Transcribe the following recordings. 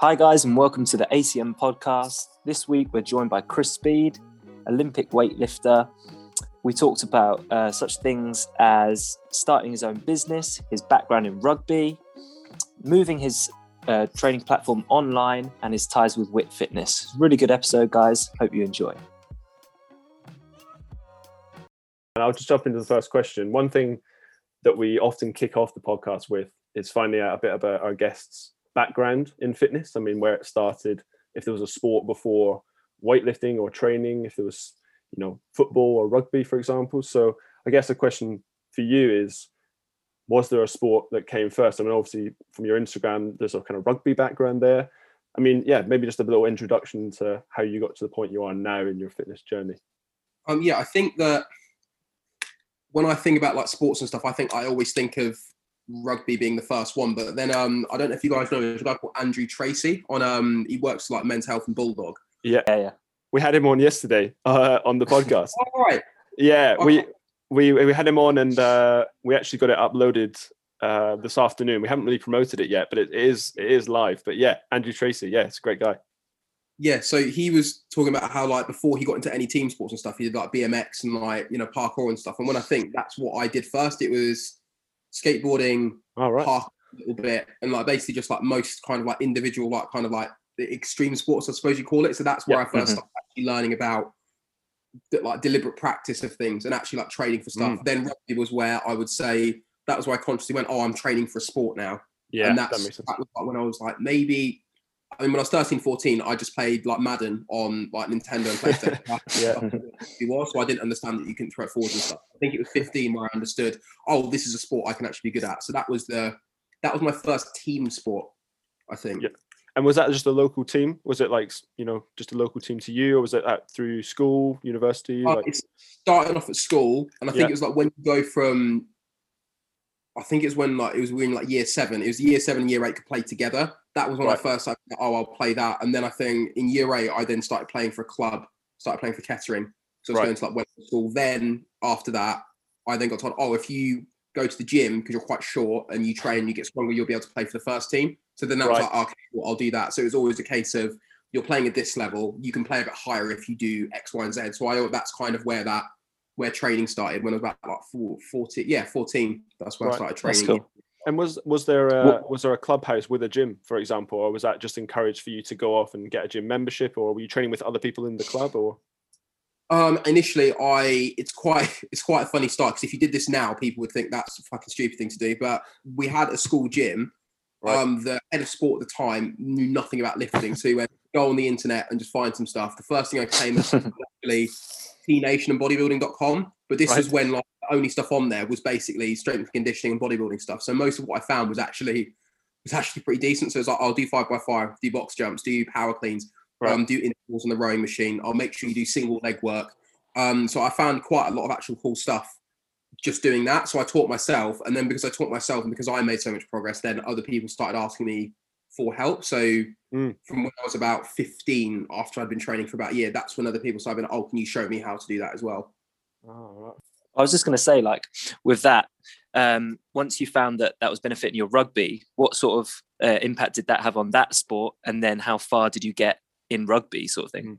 Hi, guys, and welcome to the ACM podcast. This week, we're joined by Khrys Speed, Olympic weightlifter. We talked about uh, such things as starting his own business, his background in rugby, moving his uh, training platform online, and his ties with Wit Fitness. Really good episode, guys. Hope you enjoy. And I'll just jump into the first question. One thing that we often kick off the podcast with is finding out a bit about our guests' background in fitness. I mean, where it started, if there was a sport before weightlifting or training, if there was, you know, football or rugby, for example. So I guess the question for you is, was there a sport that came first? I mean, obviously from your Instagram, there's a kind of rugby background there. I mean, yeah, maybe just a little introduction to how you got to the point you are now in your fitness journey. Um, yeah, I think that when I think about like sports and stuff, I think I always think of rugby being the first one. But then um, I don't know if you guys know there's a guy called Andrew Tracey on um he works like men's health and bulldog. Yeah, Yeah, yeah. we had him on yesterday uh, on the podcast. All right. yeah, we we we had him on and uh, we actually got it uploaded uh, this afternoon. We haven't really promoted it yet, but it is it is live. But yeah, Andrew Tracey, yeah, it's a great guy. Yeah, so he was talking about how like before he got into any team sports and stuff, he did like BMX and like you know parkour and stuff. And when I think that's what I did first, it was skateboarding, All right, park a little bit, and like basically just like most kind of like individual, like kind of like the extreme sports, I suppose you call it. So that's where Yeah, I 1st mhm. started actually learning about the, like deliberate practice of things and actually like training for stuff. Then rugby was where I would say that was where I consciously went, oh, I'm training for a sport now. yeah, and that's sense. that was like when I was like maybe. I mean, when I was 13, 14, I just played like Madden on like Nintendo and PlayStation. Yeah. It was, so I didn't understand that you couldn't throw it forwards and stuff. I think it was 15 where I understood, oh, this is a sport I can actually be good at. So that was the that was my first team sport, I think. Yeah. And was that just a local team? Was it like you know just a local team to you, or was it at, through school, university? Uh, like, it started off at school, and I think Yeah. it was like when you go from, I think it's when like it was when like year seven. It was year seven, and year eight could play together. That was when Right. I first like, oh, I'll play that, and then I think in year eight I then started playing for a club, started playing for Kettering. So I was Right. going to like Western school. Then after that, I then got told, oh, if you go to the gym because you're quite short and you train, you get stronger, you'll be able to play for the first team. So then that was Right. like, okay, well, I'll do that. So it was always a case of you're playing at this level, you can play a bit higher if you do X, Y, and Z. So I that's kind of where that where training started when I was about like four, 14, yeah, 14. That's when Right. I started That's training. cool. and was was there a What- was there a clubhouse with a gym, for example, or was that just encouraged for you to go off and get a gym membership, or were you training with other people in the club, or Um, initially, I it's quite it's quite a funny start because if you did this now, people would think that's a fucking stupid thing to do. But we had a school gym. Right. Um, the head of sport at the time knew nothing about lifting, so he went go on the internet and just find some stuff. The first thing I came was actually T-Nation and bodybuilding.com. But this Right. was when like the only stuff on there was basically strength and conditioning and bodybuilding stuff. So most of what I found was actually was actually pretty decent. So it's like I'll do five by five, do box jumps, do power cleans, Right. um, do intervals on the rowing machine. I'll make sure you do single leg work. Um, so I found quite a lot of actual cool stuff just doing that. So I taught myself, and then because I taught myself and because I made so much progress, then other people started asking me for help. So Mm. from when I was about 15, after I'd been training for about a year, that's when other people started being, oh, can you show me how to do that as well? oh, right. I was just going to say, like, with that, um, once you found that that was benefiting your rugby, what sort of uh, impact did that have on that sport? And then how far did you get in rugby, sort of thing?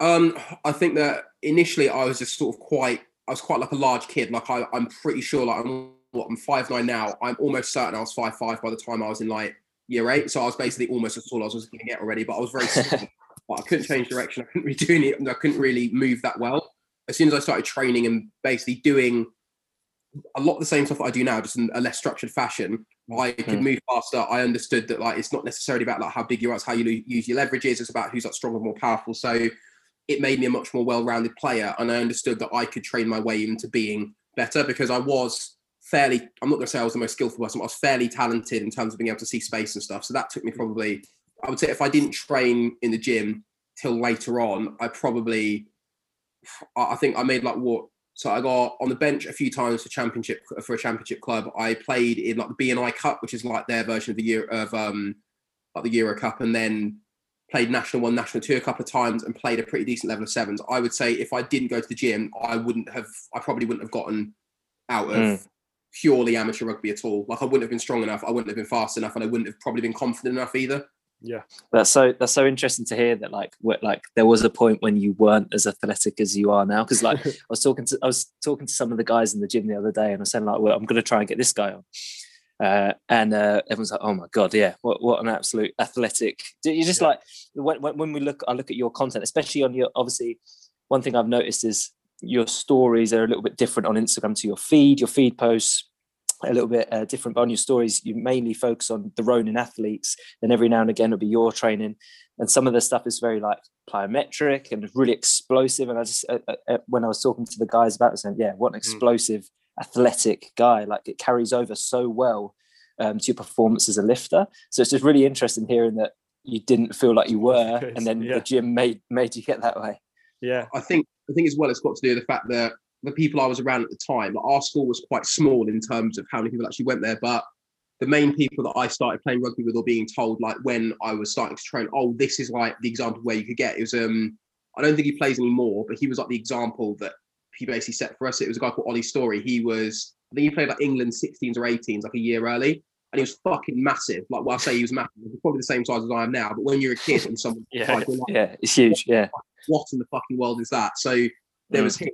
Um, I think that initially I was just sort of quite, I was quite like a large kid. Like I, I'm pretty sure, like I'm what I'm five nine now. I'm almost certain I was five five by the time I was in like year eight. So I was basically almost as tall as I was going to get already. But I was very small. but I couldn't change direction. I couldn't really do any. I couldn't really move that well. As soon as I started training and basically doing a lot of the same stuff that I do now, just in a less structured fashion, I could Mm. move faster. I understood that like it's not necessarily about like how big you are, it's how you use your leverages. It's about who's like stronger, more powerful. So it made me a much more well-rounded player, and I understood that I could train my way into being better because I was fairly. I'm not going to say I was the most skillful person, but I was fairly talented in terms of being able to see space and stuff. So that took me probably. I would say if I didn't train in the gym till later on, I probably. I think I made like what so I got on the bench a few times for championship for a championship club. I played in like the B&I Cup, which is like their version of the year of um like the Euro Cup, and then played national one, national two a couple of times, and played a pretty decent level of sevens. I would say if I didn't go to the gym, I wouldn't have. I probably wouldn't have gotten out of Mm. purely amateur rugby at all. Like I wouldn't have been strong enough. I wouldn't have been fast enough, and I wouldn't have probably been confident enough either. Yeah, that's so that's so interesting to hear that like like there was a point when you weren't as athletic as you are now because like I was talking to I was talking to some of the guys in the gym the other day and I was saying like well I'm going to try and get this guy on. Uh, and uh, everyone's like oh my god yeah what what an absolute athletic you just yeah. like when, when we look I look at your content especially on your obviously one thing I've noticed is your stories are a little bit different on Instagram to your feed. Your feed posts a little bit uh, different. But on your stories, you mainly focus on the Ronin athletes. Then every now and again, it'll be your training. And some of the stuff is very like plyometric and really explosive. And I just, uh, uh, uh when I was talking to the guys about it, saying, yeah, what an hmm. explosive, mm. athletic guy. Like it carries over so well um, to your performance as a lifter. So it's just really interesting hearing that you didn't feel like you were, and then yeah. the gym made made you get that way. Yeah, I think I think as well it's got to do with the fact that the people I was around at the time, our school was quite small in terms of how many people actually went there. But the main people that I started playing rugby with or being told, like when I was starting to train, oh, this is like the example where you could get. It was um, I don't think he plays anymore, but he was like the example that he basically set for us. It was a guy called Ollie Story. He was, I think he played like England 16s or 18s, like a year early. And he was fucking massive. Like, well, I say he was massive. He's probably the same size as I am now. But when you're a kid and someone, yeah, like, yeah, it's huge. Yeah. What in the fucking world is that? So there mm. was him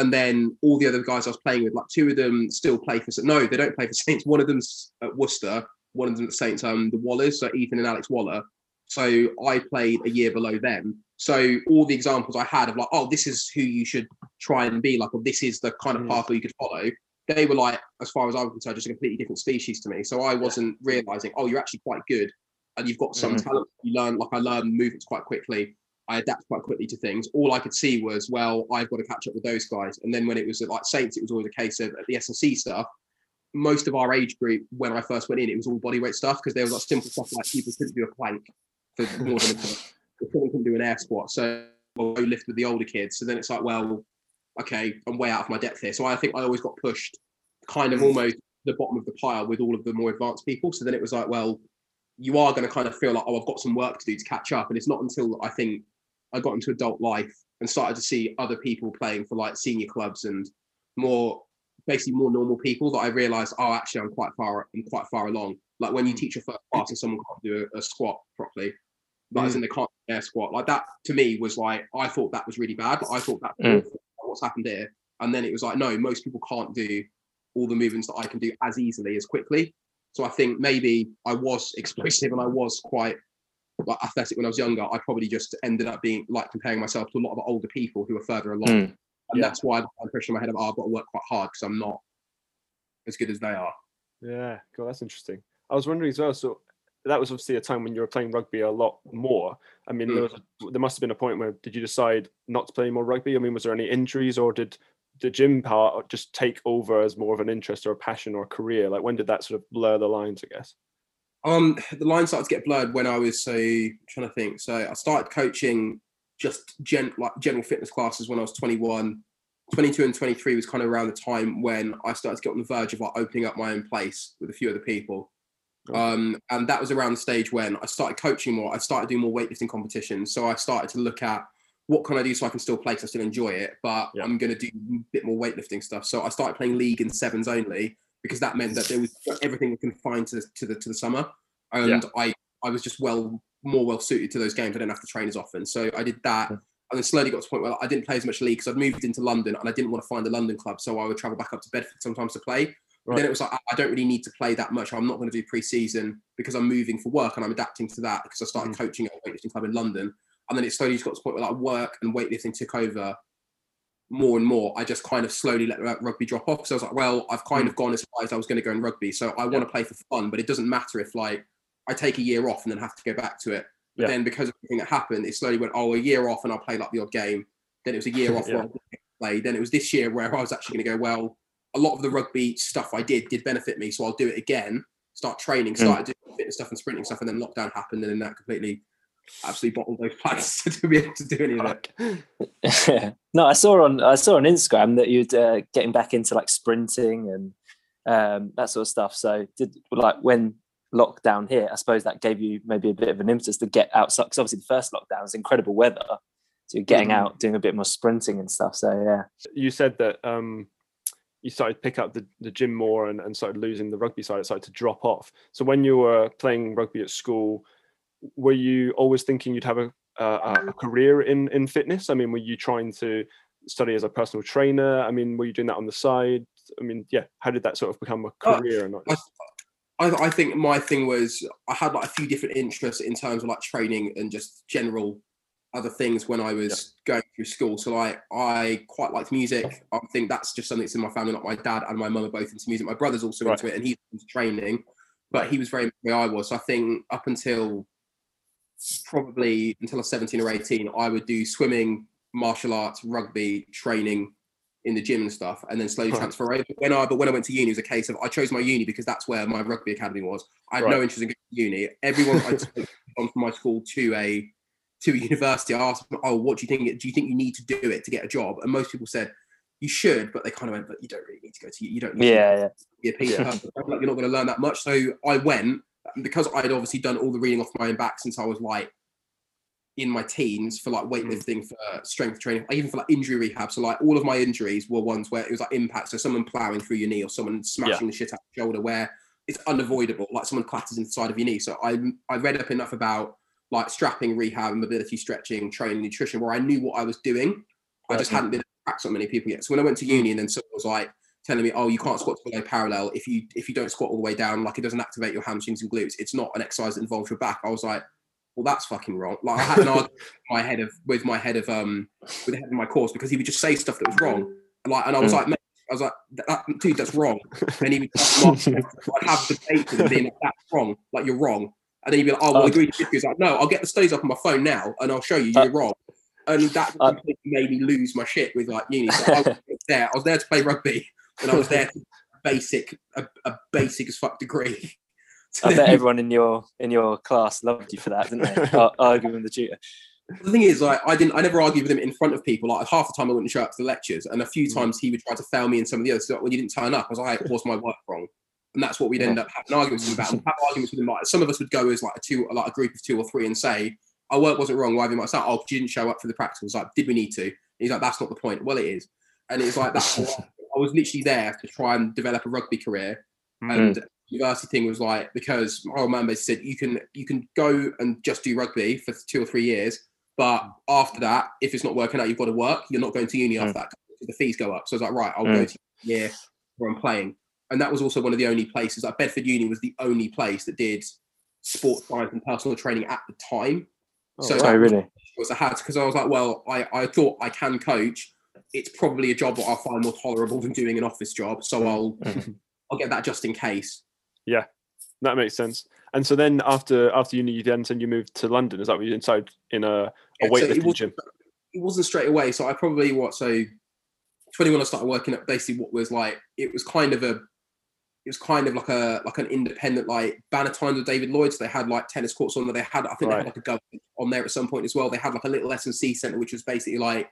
and then all the other guys I was playing with, like two of them still play for. No, they don't play for Saints. One of them's at Worcester. One of them at Saints. Um, the Wallers, so Ethan and Alex Waller. So I played a year below them. So all the examples I had of like, oh, this is who you should try and be like, or this is the kind of mm. path you could follow. They were like, as far as I was concerned, just a completely different species to me. So I wasn't realizing, oh, you're actually quite good, and you've got some mm-hmm. talent. You learn, like I learned movements quite quickly. I adapt quite quickly to things. All I could see was, well, I've got to catch up with those guys. And then when it was like Saints, it was always a case of uh, the S&C stuff. Most of our age group, when I first went in, it was all bodyweight stuff because there was like simple stuff like people couldn't do a plank for more than a someone couldn't do an air squat. So we'll go lift with the older kids. So then it's like, well, okay, I'm way out of my depth here. So I think I always got pushed kind of mm. almost the bottom of the pile with all of the more advanced people. So then it was like, well, you are going to kind of feel like, oh, I've got some work to do to catch up. And it's not until I think I got into adult life and started to see other people playing for like senior clubs and more basically more normal people that I realized, oh, actually, I'm quite far, I'm quite far along. Like when you teach a first class and someone can't do a, a squat properly, like mm. as in they can't do air squat, like that to me was like, I thought that was really bad. But I thought that mm. what's happened here. And then it was like, no, most people can't do all the movements that I can do as easily as quickly. So I think maybe I was explosive and I was quite like athletic when I was younger, I probably just ended up being like comparing myself to a lot of older people who are further along. Mm. And yeah. that's why I am pushing my head of, oh, I've got to work quite hard because I'm not as good as they are. Yeah, cool. That's interesting. I was wondering as well. So that was obviously a time when you were playing rugby a lot more. I mean, mm. there, was there must have been a point where did you decide not to play more rugby? I mean, was there any injuries or did the gym part just take over as more of an interest or a passion or a career? Like when did that sort of blur the lines, I guess? Um, the line started to get blurred when I was so trying to think. So I started coaching just gen like general fitness classes when I was 21. 22 and 23 was kind of around the time when I started to get on the verge of like opening up my own place with a few other people. Um, and that was around the stage when I started coaching more. I started doing more weightlifting competitions. So I started to look at what can I do so I can still play because I still enjoy it, but yeah. I'm going to do a bit more weightlifting stuff. So I started playing league in sevens only because that meant that there was everything was confined to, to the to the summer, and yeah. I I was just well more well suited to those games. I didn't have to train as often, so I did that. And then slowly got to the point where I didn't play as much league because I'd moved into London and I didn't want to find a London club, so I would travel back up to Bedford sometimes to play. Right. then it was like I don't really need to play that much. I'm not going to do pre-season because I'm moving for work and I'm adapting to that because I started mm. coaching at a weightlifting club in London. And then it slowly just got to the point where like work and weightlifting took over more and more, I just kind of slowly let rugby drop off. So I was like, well, I've kind mm. of gone as far as I was going to go in rugby. So I want to play for fun, but it doesn't matter if like I take a year off and then have to go back to it. But yeah. then because of everything that happened, it slowly went, oh, a year off and I'll play like the odd game. Then it was a year off yeah. where I played. Then it was this year where I was actually going to go, well, a lot of the rugby stuff I did did benefit me. So I'll do it again, start training, started mm. doing fitness stuff and sprinting stuff. And then lockdown happened and then that completely absolutely bottled those plans to be able to do any of it. no, I saw on I saw on Instagram that you'd uh, getting back into like sprinting and um, that sort of stuff. So did like when lockdown here, I suppose that gave you maybe a bit of an impetus to get outside. Because obviously the first lockdown was incredible weather, so you're getting mm-hmm. out, doing a bit more sprinting and stuff. So yeah, you said that um, you started to pick up the, the gym more and, and started losing the rugby side. It started to drop off. So when you were playing rugby at school were you always thinking you'd have a, a, a career in in fitness? I mean, were you trying to study as a personal trainer? I mean, were you doing that on the side? I mean, yeah, how did that sort of become a Uh, career and not I, just I, I think my thing was I had like a few different interests in terms of like training and just general other things when I was going through school. So like I quite liked music. I think that's just something that's in my family. Not my dad and my mum are both into music. My brother's also Right. into it and he's into training, but he was very where I was. So I think up until probably until I was 17 or 18, I would do swimming, martial arts, rugby, training in the gym and stuff, and then slowly Right. transfer over. When I but when I went to uni, it was a case of I chose my uni because that's where my rugby academy was. I had no interest in going to uni. Everyone I took on from my school to a to a university, I asked them, "Oh, what do you think? Do you think you need to do it to get a job?" And most people said, "You should," but they kind of went, "But you don't really need to go to. You don't need to Yeah, yeah. be a Yeah. Like, you're not going to learn that much. So I went because I'd obviously done all the reading off my own back since I was like in my teens for like hmm. weightlifting, for strength training, even for like injury rehab. So like all of my injuries were ones where it was like impact. So someone plowing through your knee or someone smashing the shit out of your shoulder where it's unavoidable. Like someone clatters inside of your knee. So I I read up enough about like strapping, rehab, mobility, stretching, training, nutrition, where I knew what I was doing. I just hadn't been practice on many people yet. So when I went to hmm. uni and then someone was like telling me, oh, you can't squat below parallel if you if you don't squat all the way down, like it doesn't activate your hamstrings and glutes. It's not an exercise that involves your back. I was like, well, that's fucking wrong. Like I had an argument with my head of with my head of um with the head of my course because he would just say stuff that was wrong. Like, and I was Mm. like, mate, I was like, that, dude, that's wrong. And he would I'd have debates with him being like, that's wrong, like you're wrong. And then he'd be like, oh, well, Uh, agree. He was like, no, I'll get the studies up on my phone now and I'll show you Uh, you're wrong. And that uh, made me lose my shit with like uni. So I was there. I was there to play rugby, and I was there to basic a, a basic as fuck degree. I bet everyone in your in your class loved you for that, didn't they? Ar- Arguing with the tutor. the thing is, like, I didn't, I never argued with him in front of people. Like, half the time I wouldn't show up to the lectures, and a few Mm. times he would try to fail me and some of the others. So when you didn't turn up, I was like, "Was my work wrong?" And that's what we'd end up having arguments about. We'd have arguments with him. Like, some of us would go as like a two, like a group of two or three, and say, "Our work wasn't wrong." Why have you might say, "Oh, you didn't show up for the practicals." Like, did we need to? And he's like, "That's not the point." Well, it is, and it's like that's. I was literally there to try and develop a rugby career, Mm. and the university thing was like because my old man basically said you can you can go and just do rugby for two or three years, but after that, if it's not working out, you've got to work. You're not going to uni after that. 'cause The fees go up. So I was like, right, I'll go Mm. to year where I'm playing, and that was also one of the only places. Like Bedford Uni was the only place that did sports science and personal training at the time. Oh, so wow. Oh, that really? was I had because I was like, well, I, I thought I can coach. It's probably a job that I'll find more tolerable than doing an office job. So I'll Mhm. I'll get that just in case. Yeah, that makes sense. And so then after after uni, you then you moved to London. Is that what you inside in a, a Yeah, so it weightlifting was- gym? It wasn't straight away. So I probably what so 21 I started working at basically what was like it was kind of a it was kind of like a like an independent like Bannatyne with David Lloyd. So they had like tennis courts on there. They had I think they had like a government on there at some point as well. They had like a little S and C center, which was basically like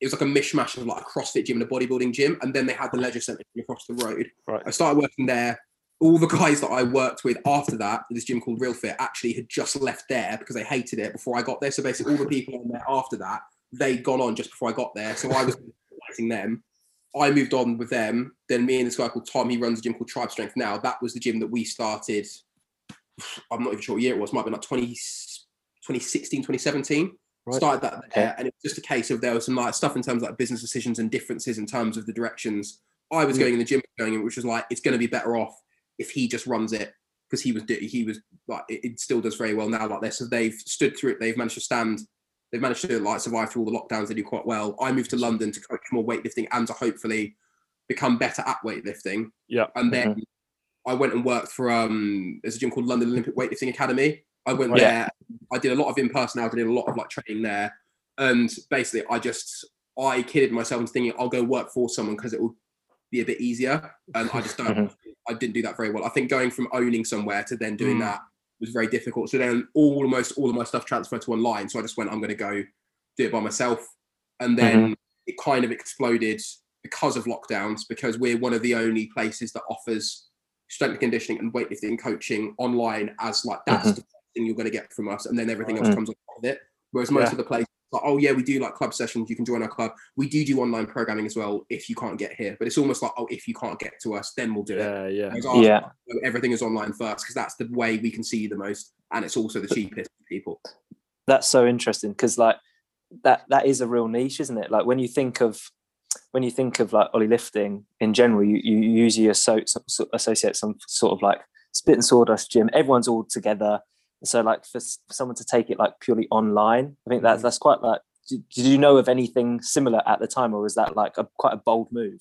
it was like a mishmash of like a CrossFit gym and a bodybuilding gym, and then they had the leisure center across the road. Right. I started working there. All the guys that I worked with after that, this gym called Real Fit, actually had just left there because they hated it before I got there. So basically, all the people on there after that, they'd gone on just before I got there. So I was fighting them. I moved on with them. Then me and this guy called Tom, he runs a gym called Tribe Strength now. That was the gym that we started. I'm not even sure what year it was. Might have been like 20, 2016, 2017 Right. started that Okay. there, and it was just a case of there was some like stuff in terms of like business decisions and differences in terms of the directions I was Mm. going in the gym going in, which was like it's going to be better off if he just runs it because he was he was like it, it still does very well now like this. So they've stood through it. They've managed to stand. They've managed to like survive through all the lockdowns. They do quite well. I moved to London to coach more weightlifting and to hopefully become better at weightlifting. Yeah. And then I went and worked for um there's a gym called London Olympic Weightlifting Academy. I went Right. there. I did a lot of in person. I did a lot of like training there, and basically I just I kidded myself into thinking I'll go work for someone because it will be a bit easier. And I just don't. Mhm. I didn't do that very well. I think going from owning somewhere to then doing Mm. that was very difficult. So then almost all of my stuff transferred to online. So I just went, I'm going to go do it by myself. And then it kind of exploded because of lockdowns, because we're one of the only places that offers strength and conditioning and weightlifting coaching online as like that's Mhm. The thing you're going to get from us. And then everything Right. else mm. comes on top of it. Whereas most Yeah. of the places, like, oh yeah, we do like club sessions. You can join our club. We do do online programming as well if you can't get here. But it's almost like, oh, if you can't get to us, then we'll do it. Yeah, yeah. Ours, Yeah. everything is online first because that's the way we can see you the most. and it's also the cheapest for people. That's so interesting because like that that is a real niche, isn't it? Like when you think of when you think of like Oly lifting in general, you, you usually associate some sort of like spit and sawdust gym. Everyone's all together. So like for, for someone to take it like purely online, I think that's mm. that's quite like. Did, did you know of anything similar at the time, or was that like a quite a bold move?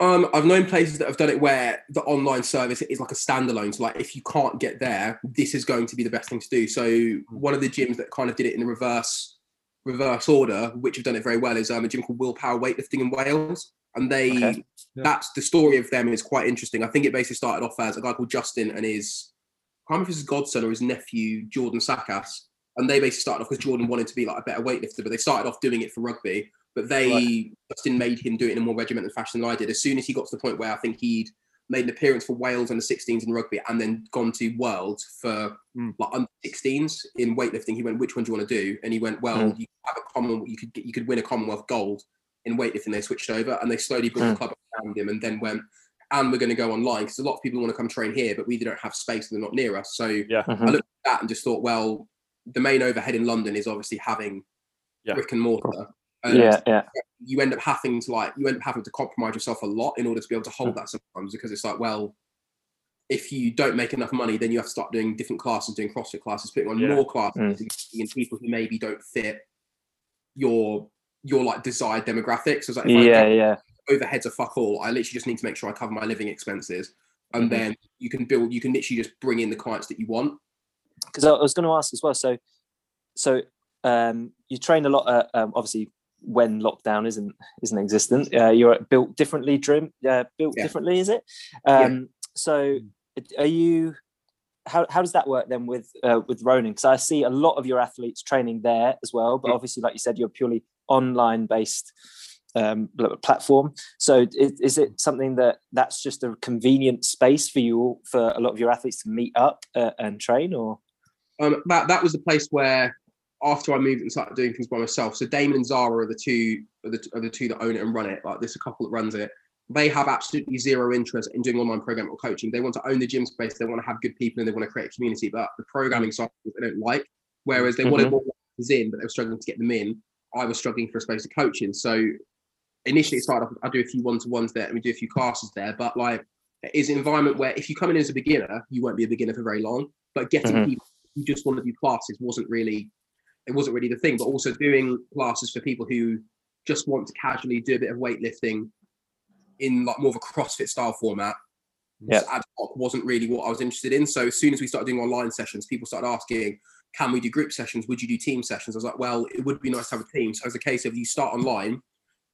Um, I've known places that have done it where the online service is like a standalone. So like if you can't get there, this is going to be the best thing to do. So mm. one of the gyms that kind of did it in the reverse reverse order, which have done it very well, is um, a gym called Willpower Weightlifting in Wales. And they okay. yeah. that's the story of them is quite interesting. I think it basically started off as a guy called Justin and his I can't remember if his godson or his nephew, Jordan Sakkas. And they basically started off because Jordan wanted to be like a better weightlifter, but they started off doing it for rugby. But they right. Justin made him do it in a more regimented fashion than I did. As soon as he got to the point where I think he'd made an appearance for Wales under 16s in rugby and then gone to Worlds for mm. like under 16s in weightlifting. He went, which one do you want to do? And he went, well, mm. you have a common, you could get, you could win a Commonwealth gold in weightlifting. They switched over and they slowly built mm. the club around him and then went, and we're going to go online because a lot of people want to come train here, but we don't have space and they're not near us. So yeah. Mm-hmm. I looked at that and just thought, well, the main overhead in London is obviously having yeah. brick and mortar. And yeah, yeah. You end up having to like you end up having to compromise yourself a lot in order to be able to hold mm. that sometimes because it's like, well, if you don't make enough money, then you have to start doing different classes, doing CrossFit classes, putting on yeah. more classes, mm. and people who maybe don't fit your your like desired demographics. So like, yeah, yeah. Overheads are fuck all. I literally just need to make sure I cover my living expenses, and mm-hmm. then you can build. You can literally just bring in the clients that you want. Because I was going to ask as well. So, so um, you train a lot. At, um, obviously, when lockdown isn't isn't existent, uh, you're built differently. Dream uh, built yeah. differently, is it? Um, yeah. So, are you? How, how does that work then with uh, with Ronin? Because I see a lot of your athletes training there as well, but obviously, like you said, you're purely online based um, platform. So is, is, it something that that's just a convenient space for you for a lot of your athletes to meet up uh, and train, or? Um, that that was the place where after I moved and started doing things by myself. So Damon and Zara are the two are the, are the two that own it and run it. Like there's a couple that runs it. They have absolutely zero interest in doing online programming or coaching. They want to own the gym space. They want to have good people and they want to create a community. But the programming side they don't like. Whereas they mm-hmm. wanted more in, but they were struggling to get them in. I was struggling for a space of coaching. So initially it started off, I do a few one-to-ones there and we do a few classes there, but like it is an environment where if you come in as a beginner, you won't be a beginner for very long. But getting mm-hmm. people who just want to do classes wasn't really it wasn't really the thing. But also doing classes for people who just want to casually do a bit of weightlifting in like more of a CrossFit style format. Yeah. Ad hoc wasn't really what I was interested in. So as soon as we started doing online sessions, people started asking, can we do group sessions? Would you do team sessions? I was like, well, it would be nice to have a team. So as a case of you start online.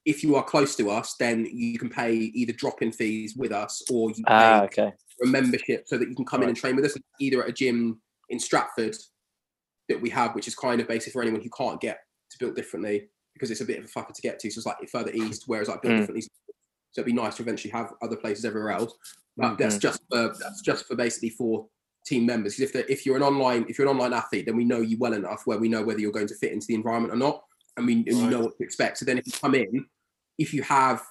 If you are close to us, then you can pay either drop-in fees with us or you ah, pay okay. a membership so that you can come right. in and train with us either at a gym in Stratford that we have, which is kind of basic for anyone who can't get to build differently because it's a bit of a fucker to get to. So it's like further east, whereas like built mm. differently. So it'd be nice to eventually have other places everywhere else. But mm-hmm. that's just for that's just for basically for team members. Because if if you're an online if you're an online athlete, then we know you well enough where we know whether you're going to fit into the environment or not, and we and right. you know what to expect. So then if you come in, if you have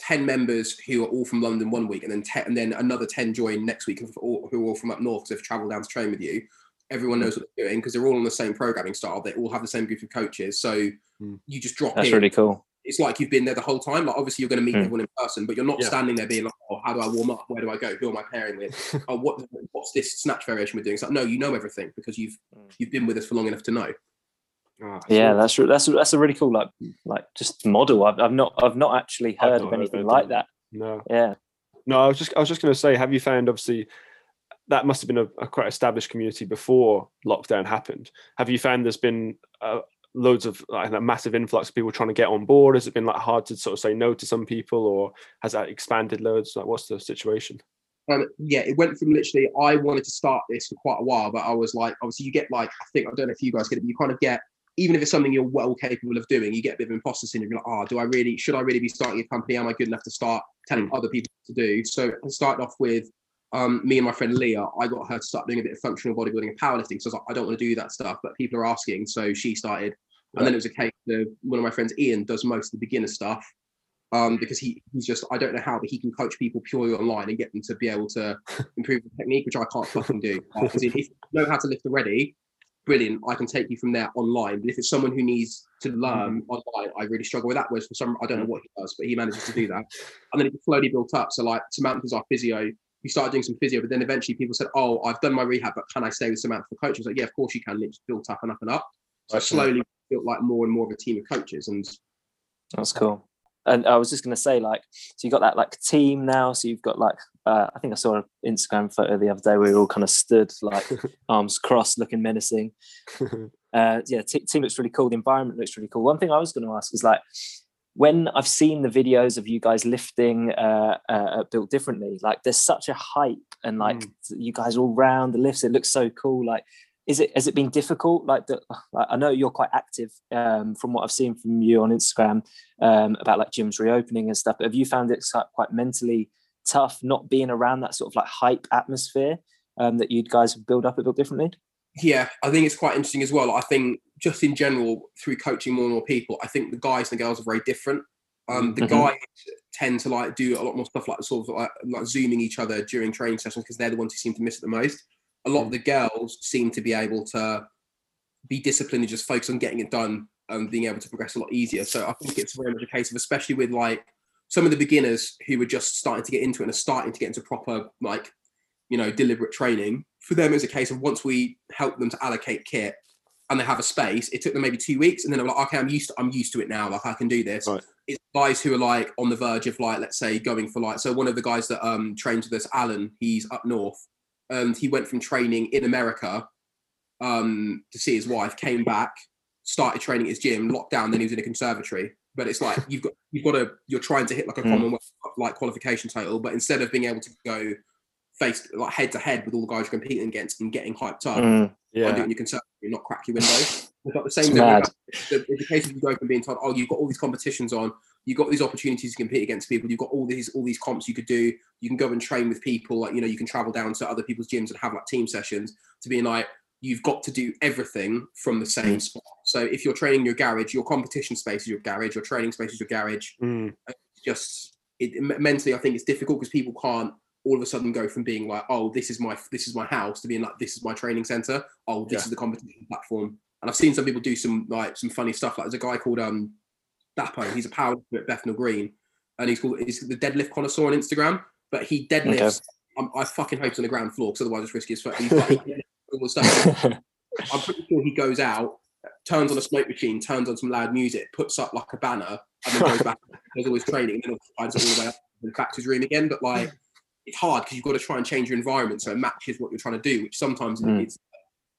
10 members who are all from London one week and then 10, and then another 10 join next week who are all from up north because they've traveled down to train with you everyone knows what they're doing because they're all on the same programming style they all have the same group of coaches so mm. you just drop in. that's in. really cool it's like you've been there the whole time like obviously you're going to meet mm. everyone in person but you're not yeah. standing there being like oh how do I warm up where do I go who am I pairing with oh what what's this snatch variation we're doing it's like no you know everything because you've mm. you've been with us for long enough to know Oh, yeah, that's that's that's a really cool like like just model. I've, I've not I've not actually heard of anything like that. No. Yeah. No, I was just I was just going to say, have you found obviously that must have been a, a, quite established community before lockdown happened. Have you found there's been uh, loads of like a massive influx of people trying to get on board? Has it been like hard to sort of say no to some people, or has that expanded loads? Like, what's the situation? Um, yeah, it went from literally I wanted to start this for quite a while, but I was like, obviously, you get like I think I don't know if you guys get it, but you kind of get even if it's something you're well capable of doing, you get a bit of imposter syndrome. You're like, oh, do I really, should I really be starting a company? Am I good enough to start telling mm. other people to do? So I started off with um, me and my friend Leah, I got her to start doing a bit of functional bodybuilding and powerlifting. So I was like, I don't want to do that stuff, but people are asking. So she started. And then it was a case of one of my friends, Ian, does most of the beginner stuff. um, because he he's just I don't know how, but he can coach people purely online and get them to be able to improve the technique, which I can't fucking do. Like, in, if you know how to lift already, brilliant. I can take you from there online. But if it's someone who needs to mm. learn online, I really struggle with that. Whereas for some, I don't know mm. what he does, but he manages to do that. And then it slowly built up. So like Samantha's our physio. We started doing some physio, but then eventually people said, "Oh, I've done my rehab, but can I stay with Samantha for coaching?" I was like, "Yeah, of course you can." And it just built up and up and up. So Okay. slowly built like more and more of a team of coaches. And That's cool. And I was just going to say, like, so you've got that like team now. So you've got like, uh, I think I saw an Instagram photo the other day where we all kind of stood like arms crossed, looking menacing. Uh, yeah, t- team looks really cool. The environment looks really cool. One thing I was going to ask is like, when I've seen the videos of you guys lifting uh, uh, built differently, like there's such a hype and like Mm. you guys all round the lifts. It looks so cool. Like, is it has it been difficult? Like, the, like I know you're quite active um, from what I've seen from you on Instagram um, about like gyms reopening and stuff. But have you found it quite, quite mentally tough not being around that sort of like hype atmosphere um, that you guys build up a bit differently? yeah, I think it's quite interesting as well. I think just in general, through coaching more and more people, I think the guys and the girls are very different. Um, the Mhm. guys tend to like do a lot more stuff like sort of like, like zooming each other during training sessions because they're the ones who seem to miss it the most. A lot of the girls seem to be able to be disciplined and just focus on getting it done and being able to progress a lot easier. So I think it's very much a case of, especially with like some of the beginners who were just starting to get into it and are starting to get into proper like you know deliberate training. For them, it's a case of once we help them to allocate kit and they have a space, it took them maybe two weeks, and then they're like, okay, I'm used to I'm used to it now. Like I can do this. Right. It's guys who are like on the verge of like let's say going for like so one of the guys that um trains with us, Alan, he's up north, and he went from training in America um to see his wife, came back, started training at his gym, locked down, then he was in a conservatory. But it's like you've got you've got to you're trying to hit like a Mm. Commonwealth like qualification title, but instead of being able to go face like head to head with all the guys you're competing against and getting hyped up, Mm, by doing yeah. your conservatory, not crack your window. It's like the same It's thing. mad. with- The, the case of you go from being told, oh, you've got all these competitions on, you've got these opportunities to compete against people, you've got all these all these comps you could do, you can go and train with people, like you know, you can travel down to other people's gyms and have like team sessions. To being like, you've got to do everything from the same spot. So if you're training your garage, your competition space is your garage, your training space is your garage. Mm, Just it, mentally, I think it's difficult because people can't all of a sudden go from being like, oh, this is my this is my house to being like, this is my training center. Oh, this Yeah. is the competition platform. And I've seen some people do some like some funny stuff. Like there's a guy called um Dapo. He's a powerlifter at Bethnal Green, and he's called he's the deadlift connoisseur on Instagram. But he deadlifts. I'm, I fucking hope it's on the ground floor because otherwise it's risky as fuck. He's like, he all stuff. I'm pretty sure he goes out, turns on a smoke machine, turns on some loud music, puts up like a banner, and then goes back, all his training, and then finds all the way up and back to his room again. But like, it's hard because you've got to try and change your environment so it matches what you're trying to do, which sometimes Mm. is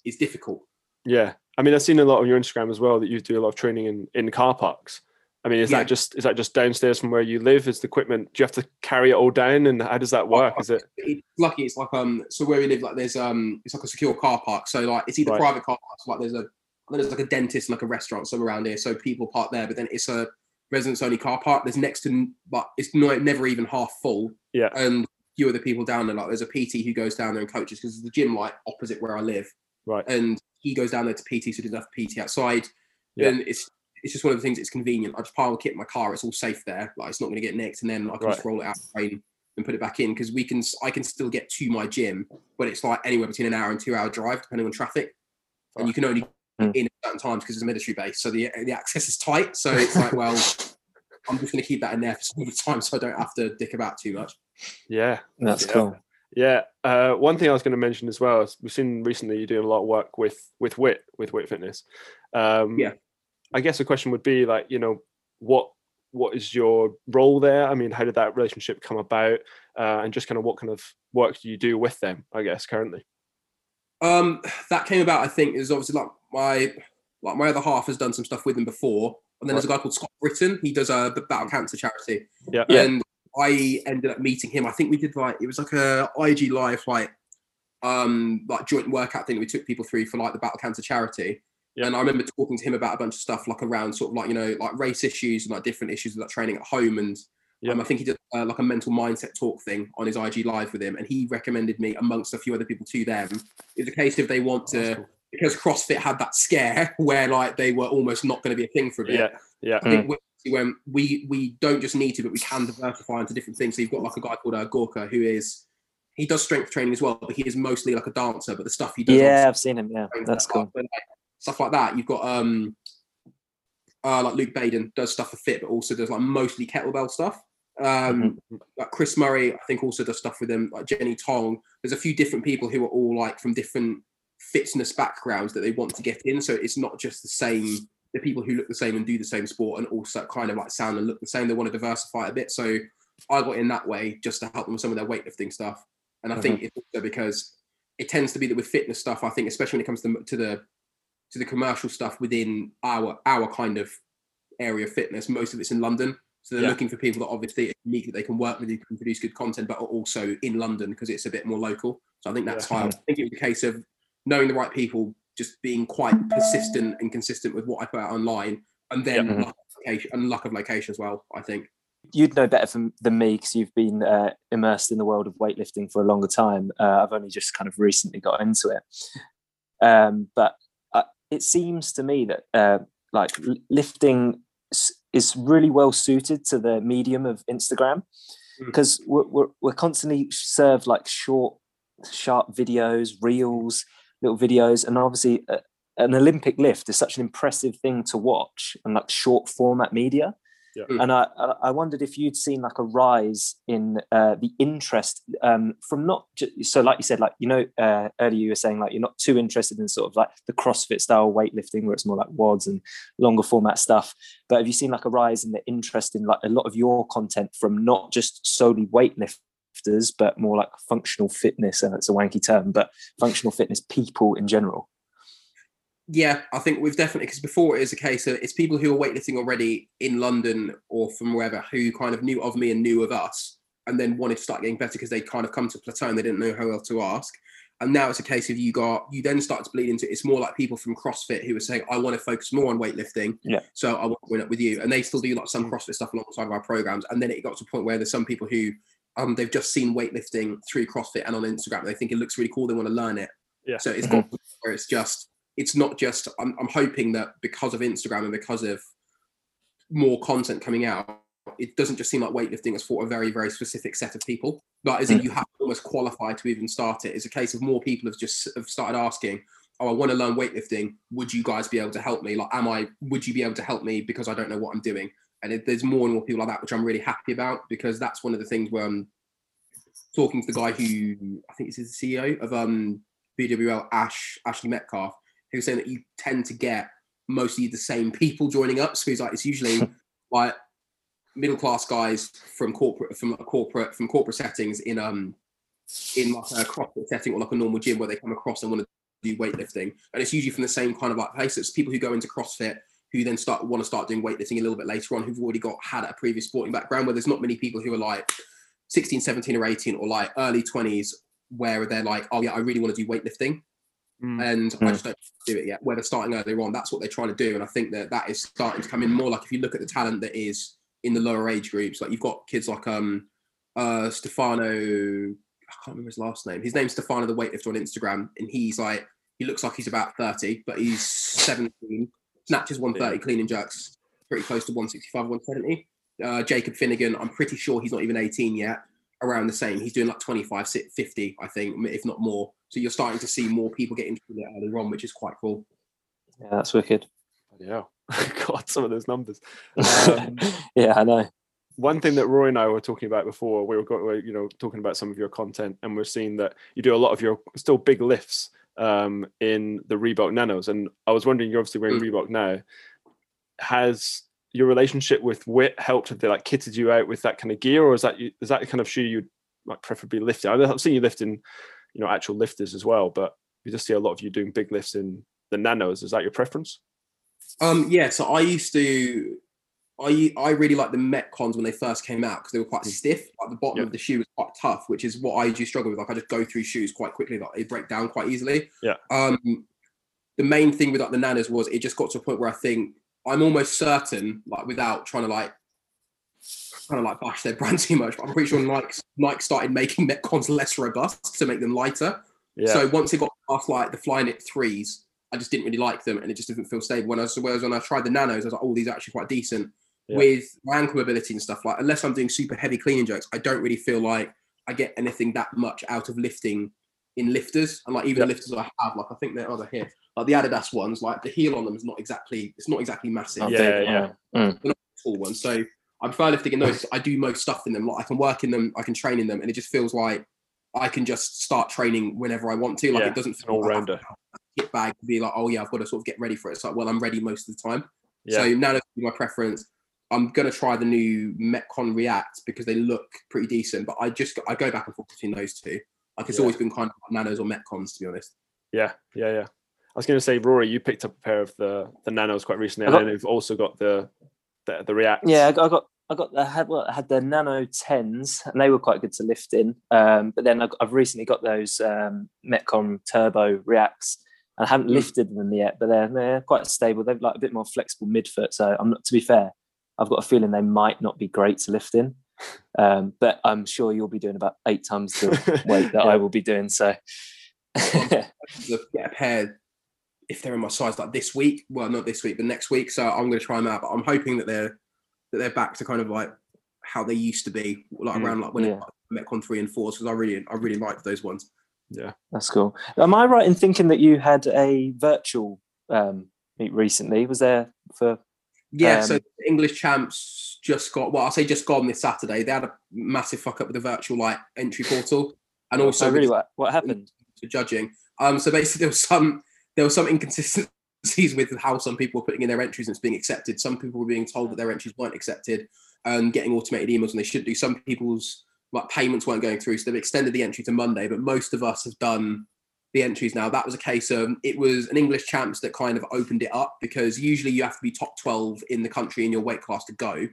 is difficult. yeah. I mean, I've seen a lot on your Instagram as well that you do a lot of training in, in car parks. I mean, is Yeah. that just is that just downstairs from where you live? Is the equipment? Do you have to carry it all down? And how does that work? Is it It's lucky it's like um so where we live like there's um it's like a secure car park so like it's either Right. private car parks like there's a then there's like a dentist and like a restaurant somewhere around here so people park there but then it's a residents only car park there's next to but it's not never even half full Yeah. and few other people down there like there's a PT who goes down there and coaches because the gym like opposite where I live right? and he goes down there to PT so he doesn't have PT outside Yeah. and it's it's just one of the things it's convenient I just pile the kit in my car it's all safe there like it's not going to get nicked and then I can just roll it out of the train and put it back in because we can I can still get to my gym, but it's like anywhere between an hour and two hour drive depending on traffic, and you can only Mm. in at certain times because it's a military base, so the the access is tight. So it's like, well, I'm just going to keep that in there for some of the time, so I don't have to dick about too much. Yeah. That's Yeah. cool. Yeah. Uh, one thing I was going to mention as well is we've seen recently you're doing a lot of work with with Wit with Wit Fitness. Um, Yeah. I guess the question would be like, you know, what what is your role there? I mean, how did that relationship come about? Uh, and just kind of what kind of work do you do with them? I guess currently. Um, that came about, I think, is obviously like my like my other half has done some stuff with them before, and then there's a guy called Scott Britton. He does a battle cancer charity. Yeah. Yeah. and I ended up meeting him. I think we did like it was like a IG live like um like joint workout thing that we took people through for like the battle cancer charity. Yeah. And I remember talking to him about a bunch of stuff like around sort of like you know like race issues and like different issues with like training at home and Yeah. um, I think he did uh, like a mental mindset talk thing on his IG live with him and he recommended me amongst a few other people to them. It's a case if they want to cool. because CrossFit had that scare where like they were almost not going to be a thing for a bit. Yeah. Yeah. I think when we we don't just need to, but we can diversify into different things. So you've got like a guy called uh, Gorka who is he does strength training as well, but he is mostly like a dancer. But the stuff he does, Yeah, I've seen him. Yeah, that's cool. But, like, stuff like that. You've got um, uh, like Luke Baden does stuff for fit, but also does like mostly kettlebell stuff. Um, like Chris Murray, I think also does stuff with them. Like Jenny Tong. There's a few different people who are all like from different fitness backgrounds that they want to get in. So it's not just the same. The people who look the same and do the same sport and also kind of like sound and look the same. They want to diversify a bit. So I got in that way just to help them with some of their weightlifting stuff. And I think it's also because it tends to be that with fitness stuff, I think especially when it comes to, to the to the commercial stuff within our our kind of area of fitness, most of it's in London. So they're Yeah. looking for people that obviously are unique that they can work with, who can produce good content, but are also in London because it's a bit more local. So I think that's Yeah. why I think it was a case of knowing the right people, just being quite persistent and consistent with what I put out online, and then Yeah. luck of location, and luck of location as well. I think. You'd know better than me because you've been uh, immersed in the world of weightlifting for a longer time. Uh, I've only just kind of recently got into it, um, but it seems to me that uh, like lifting is really well suited to the medium of Instagram Mm. because we're, we're, we're constantly served like short, sharp videos, reels, little videos, and obviously uh, an Olympic lift is such an impressive thing to watch and like short format media. Yeah. And I, I I wondered if you'd seen like a rise in uh, the interest um, from not just, so like you said like you know uh, earlier you were saying like you're not too interested in sort of like the CrossFit style weightlifting where it's more like WODs and longer format stuff. But have you seen like a rise in the interest in like a lot of your content from not just solely weightlifters but more like functional fitness and it's a wanky term but functional fitness people in general? Yeah, I think we've definitely because before it is a case of it's people who are weightlifting already in London or from wherever who kind of knew of me and knew of us, and then wanted to start getting better because they kind of come to a plateau and they didn't know who else to ask. And now it's a case of you got you then start to bleed into it's more like people from CrossFit who are saying I want to focus more on weightlifting. Yeah. So I want to win up with you, and they still do like some CrossFit stuff alongside of our programs. And then it got to a point where there's some people who um they've just seen weightlifting through CrossFit and on Instagram. and They think it looks really cool. They want to learn it. Yeah. So it's got where it's just it's not just I'm, I'm hoping that because of instagram and because of more content coming out it doesn't just seem like weightlifting is for a very very specific set of people. But as in you have to almost qualify to even start it. It's a case of more people have just have started asking oh i want to learn weightlifting. Would you guys be able to help me? Like am i would you be able to help me because i don't know what i'm doing? And it, there's more and more people like that which i'm really happy about because that's one of the things where i'm talking to the guy who i think is the ceo of um bwl ash ashley Metcalfe who was saying that you tend to get mostly the same people joining up. So he's like, it's usually like middle class guys from corporate from a corporate from corporate settings in um in like a CrossFit setting or like a normal gym where they come across and want to do weightlifting. And it's usually from the same kind of like place. It's people who go into CrossFit who then start want to start doing weightlifting a little bit later on, who've already got had a previous sporting background where there's not many people who are like 16, 17 or 18 or like early 20s where they're like, oh yeah, I really want to do weightlifting Mm. and I Mm. just don't do it yet. Where they're starting earlier on, that's what they're trying to do, and I think that that is starting to come in more. Like if you look at the talent that is in the lower age groups, like you've got kids like um uh Stefano, I can't remember his last name. His name's Stefano the weightlifter on Instagram, and he's like he looks like he's about thirty, but he's seventeen. Snatches one thirty, clean and jerks pretty close to one sixty five, one seventy. Uh, Jacob Finnegan, I'm pretty sure he's not even 18 yet. Around the same, he's doing like 25, 50, I think, if not more. So you're starting to see more people get into it earlier on, which is quite cool. Yeah, that's wicked. Yeah, God, some of those numbers. Um, yeah, I know. one thing that Rory and I were talking about before, we were, go- were, you know, talking about some of your content, and we're seeing that you do a lot of your still big lifts um, in the Reebok Nanos. And I was wondering, you're obviously wearing Reebok now. Has your relationship with Wit helped? Have they like kitted you out with that kind of gear, or is that is that the kind of shoe you'd like preferably lifting? I've seen you lifting, you know, actual lifters as well, but we just see a lot of you doing big lifts in the Nanos. Is that your preference? Um, yeah, so I used to, I I really like the Metcons when they first came out because they were quite stiff. Like the bottom Yeah. of the shoe was quite tough, which is what I do struggle with. Like I just go through shoes quite quickly, like they break down quite easily. Yeah. Um, the main thing with like the Nanos was it just got to a point where I think I'm almost certain, like without trying to like kind of like bash their brand too much, but I'm pretty sure Nike Nike started making Metcons less robust to make them lighter. Yeah. So once it got past like the Flyknit threes, I just didn't really like them, and it just didn't feel stable. When I was, whereas when I tried the nanos, I was like, oh, these are actually quite decent. Yeah. with my ankle mobility and stuff like unless I'm doing super heavy cleaning jerks, I don't really feel like I get anything that much out of lifting in lifters. And like even Yeah. the lifters I have, like I think they're other here, like the Adidas ones, like the heel on them is not exactly it's not exactly massive. Yeah, yeah. Mm. tall ones. So I prefer lifting in those. I do most stuff in them. Like I can work in them, I can train in them, and it just feels like I can just start training whenever I want to. Like Yeah, it doesn't it's an feel like I have all-rounder. to have a kit bag to be like, oh yeah, I've got to sort of get ready for it. It's like, well, I'm ready most of the time. Yeah. So now that's my preference. I'm gonna try the new Metcon React because they look pretty decent. But I just I go back and forth between those two. Like it's Yeah. always been kind of like Nanos or Metcons to be honest. Yeah, yeah, yeah. I was going to say, Rory, you picked up a pair of the the Nanos quite recently, I and then you've also got the the, the React. Yeah, I got, I got, I had, well, I had the Nano tens, and they were quite good to lift in. Um, but then I got, I've recently got those um, Metcon Turbo Reacts, and I haven't Mm. lifted them yet, but they're they're quite stable. They've like a bit more flexible midfoot. So I'm not. To be fair, I've got a feeling they might not be great to lift in. Um, but I'm sure you'll be doing about eight times the weight that I will be doing. So get a pair if they're in my size like this week. Well, not this week, but next week. So I'm going to try them out. But I'm hoping that they're that they're back to kind of like how they used to be, like Mm, around like when yeah. it Metcon three and fours. Because I really I really liked those ones. Yeah, that's cool. Am I right in thinking that you had a virtual um, meet recently? Was there for? Yeah. so Um, the English champs just got well. I'll say just gone this Saturday. They had a massive fuck up with the virtual like entry portal, and also So really, what, what happened? to judging. Um, so basically there was some there was some inconsistencies with how some people were putting in their entries and it's being accepted. Some people were being told that their entries weren't accepted and getting automated emails when they should do. Some people's like payments weren't going through, so they've extended the entry to Monday. But most of us have done the entries now. That was a case of it was an English champs that kind of opened it up because usually you have to be top 12 in the country in your weight class to go.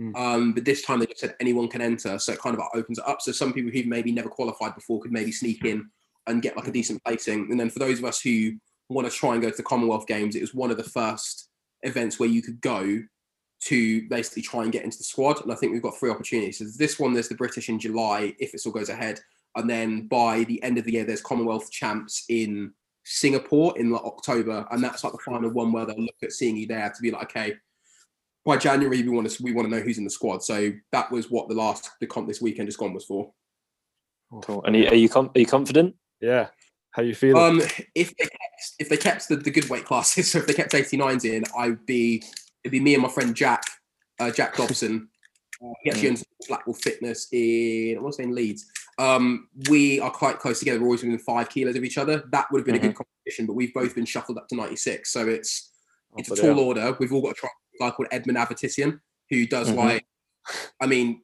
Mm. Um, but this time they just said anyone can enter, so it kind of opens it up. So some people who maybe never qualified before could maybe sneak in and get like a decent placing. And then for those of us who want to try and go to the Commonwealth Games, it was one of the first events where you could go to basically try and get into the squad. And I think we've got three opportunities. So this one, there's the British in July, if it still goes ahead. And then by the end of the year, there's Commonwealth champs in Singapore in like October. And that's like the final one where they'll look at seeing you there to be like, okay, by January we want to we want to know who's in the squad. So that was what the last the comp this weekend just gone was for. Cool. And are you, are you, com- are you confident? Yeah. How you feeling? Um, if they kept, if they kept the, the good weight classes, so if they kept 89s in, I'd be it'd be me and my friend Jack, uh, Jack Dobson. Uh, he actually owns Blackwell Fitness in I want to say in Leeds. Um, we are quite close together. We're always within five kilos of each other. That would have been a good competition, but we've both been shuffled up to 96. So it's Oh, it's a tall hell. order. We've all got a try- guy called Edmund Avatisian who does Mhm. like, I mean,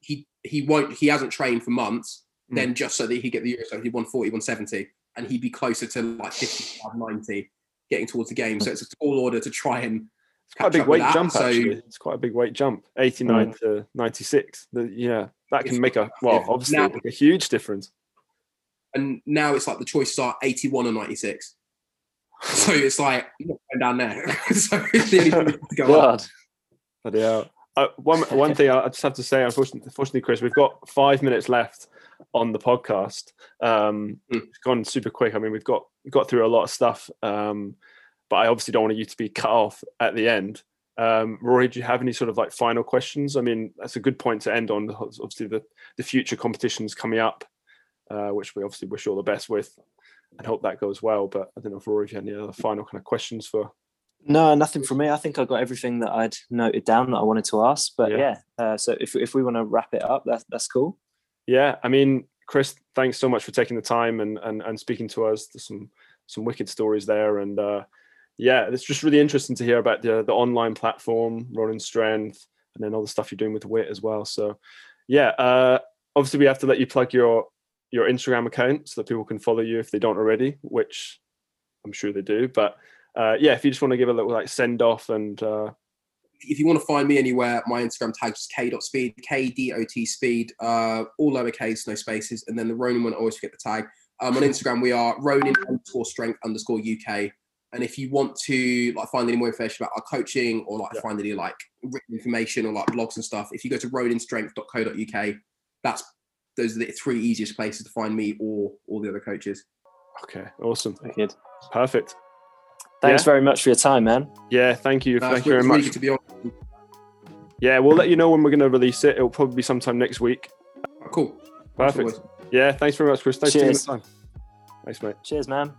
he he won't he hasn't trained for months. Mm. Then just so that he could get the Euro, so he won 40, 170, and he'd be closer to like 55, 90, getting towards the game. So it's a tall order to try and It's quite a big weight jump, So- actually. It's quite a big weight jump. 89 to 96. The, yeah, that can make a, well, obviously, Now- a huge difference. and now it's like the choices are 81 or 96. So it's like going down there. so it's the only thing to go up. God. But yeah, uh, one one thing I I just have to say, unfortunately, unfortunately, Khrys, we've got five minutes left on the podcast. Um, Mm. It's gone super quick. I mean, we've got got through a lot of stuff, um, but I obviously don't want you to be cut off at the end. Um, Rory, do you have any sort of like final questions? I mean, that's a good point to end on. Obviously, the the future competitions coming up, uh, which we obviously wish all the best with, and hope that goes well. But I don't know if Rory, if you had any other final kind of questions for No, nothing from me. I think I got everything that I'd noted down that I wanted to ask. But Yeah. yeah, uh, so if if we want to wrap it up, that's that's cool. Yeah, I mean, Khrys, thanks so much for taking the time and and, and speaking to us. There's some some wicked stories there, and uh, yeah, it's just really interesting to hear about the the online platform, Ronin Strength, and then all the stuff you're doing with WIT as well. So, yeah, uh, obviously we have to let you plug your your Instagram account so that people can follow you if they don't already, which I'm sure they do. But uh, yeah, if you just want to give a little like send off and uh, if you want to find me anywhere, my Instagram tag is k.speed, K-D-O-T speed, uh, all lowercase, no spaces. And then the Ronin one, I always forget the tag. Um, on Instagram, we are Ronin underscore strength underscore UK. And if you want to like find any more information about our coaching or like Yeah. find any like written information or like blogs and stuff, if you go to roninstrength.co.uk, that's those are the three easiest places to find me or all the other coaches. okay, awesome, Good. perfect. Thanks Yeah. very much for your time, man. Yeah, thank you, Uh, thank you very much. to be on. yeah, we'll let you know when we're going to release it. It'll probably be sometime next week. Cool. Perfect. Yeah, thanks very much, Khrys. Thanks Cheers. for taking the time. Thanks, mate. Cheers, man.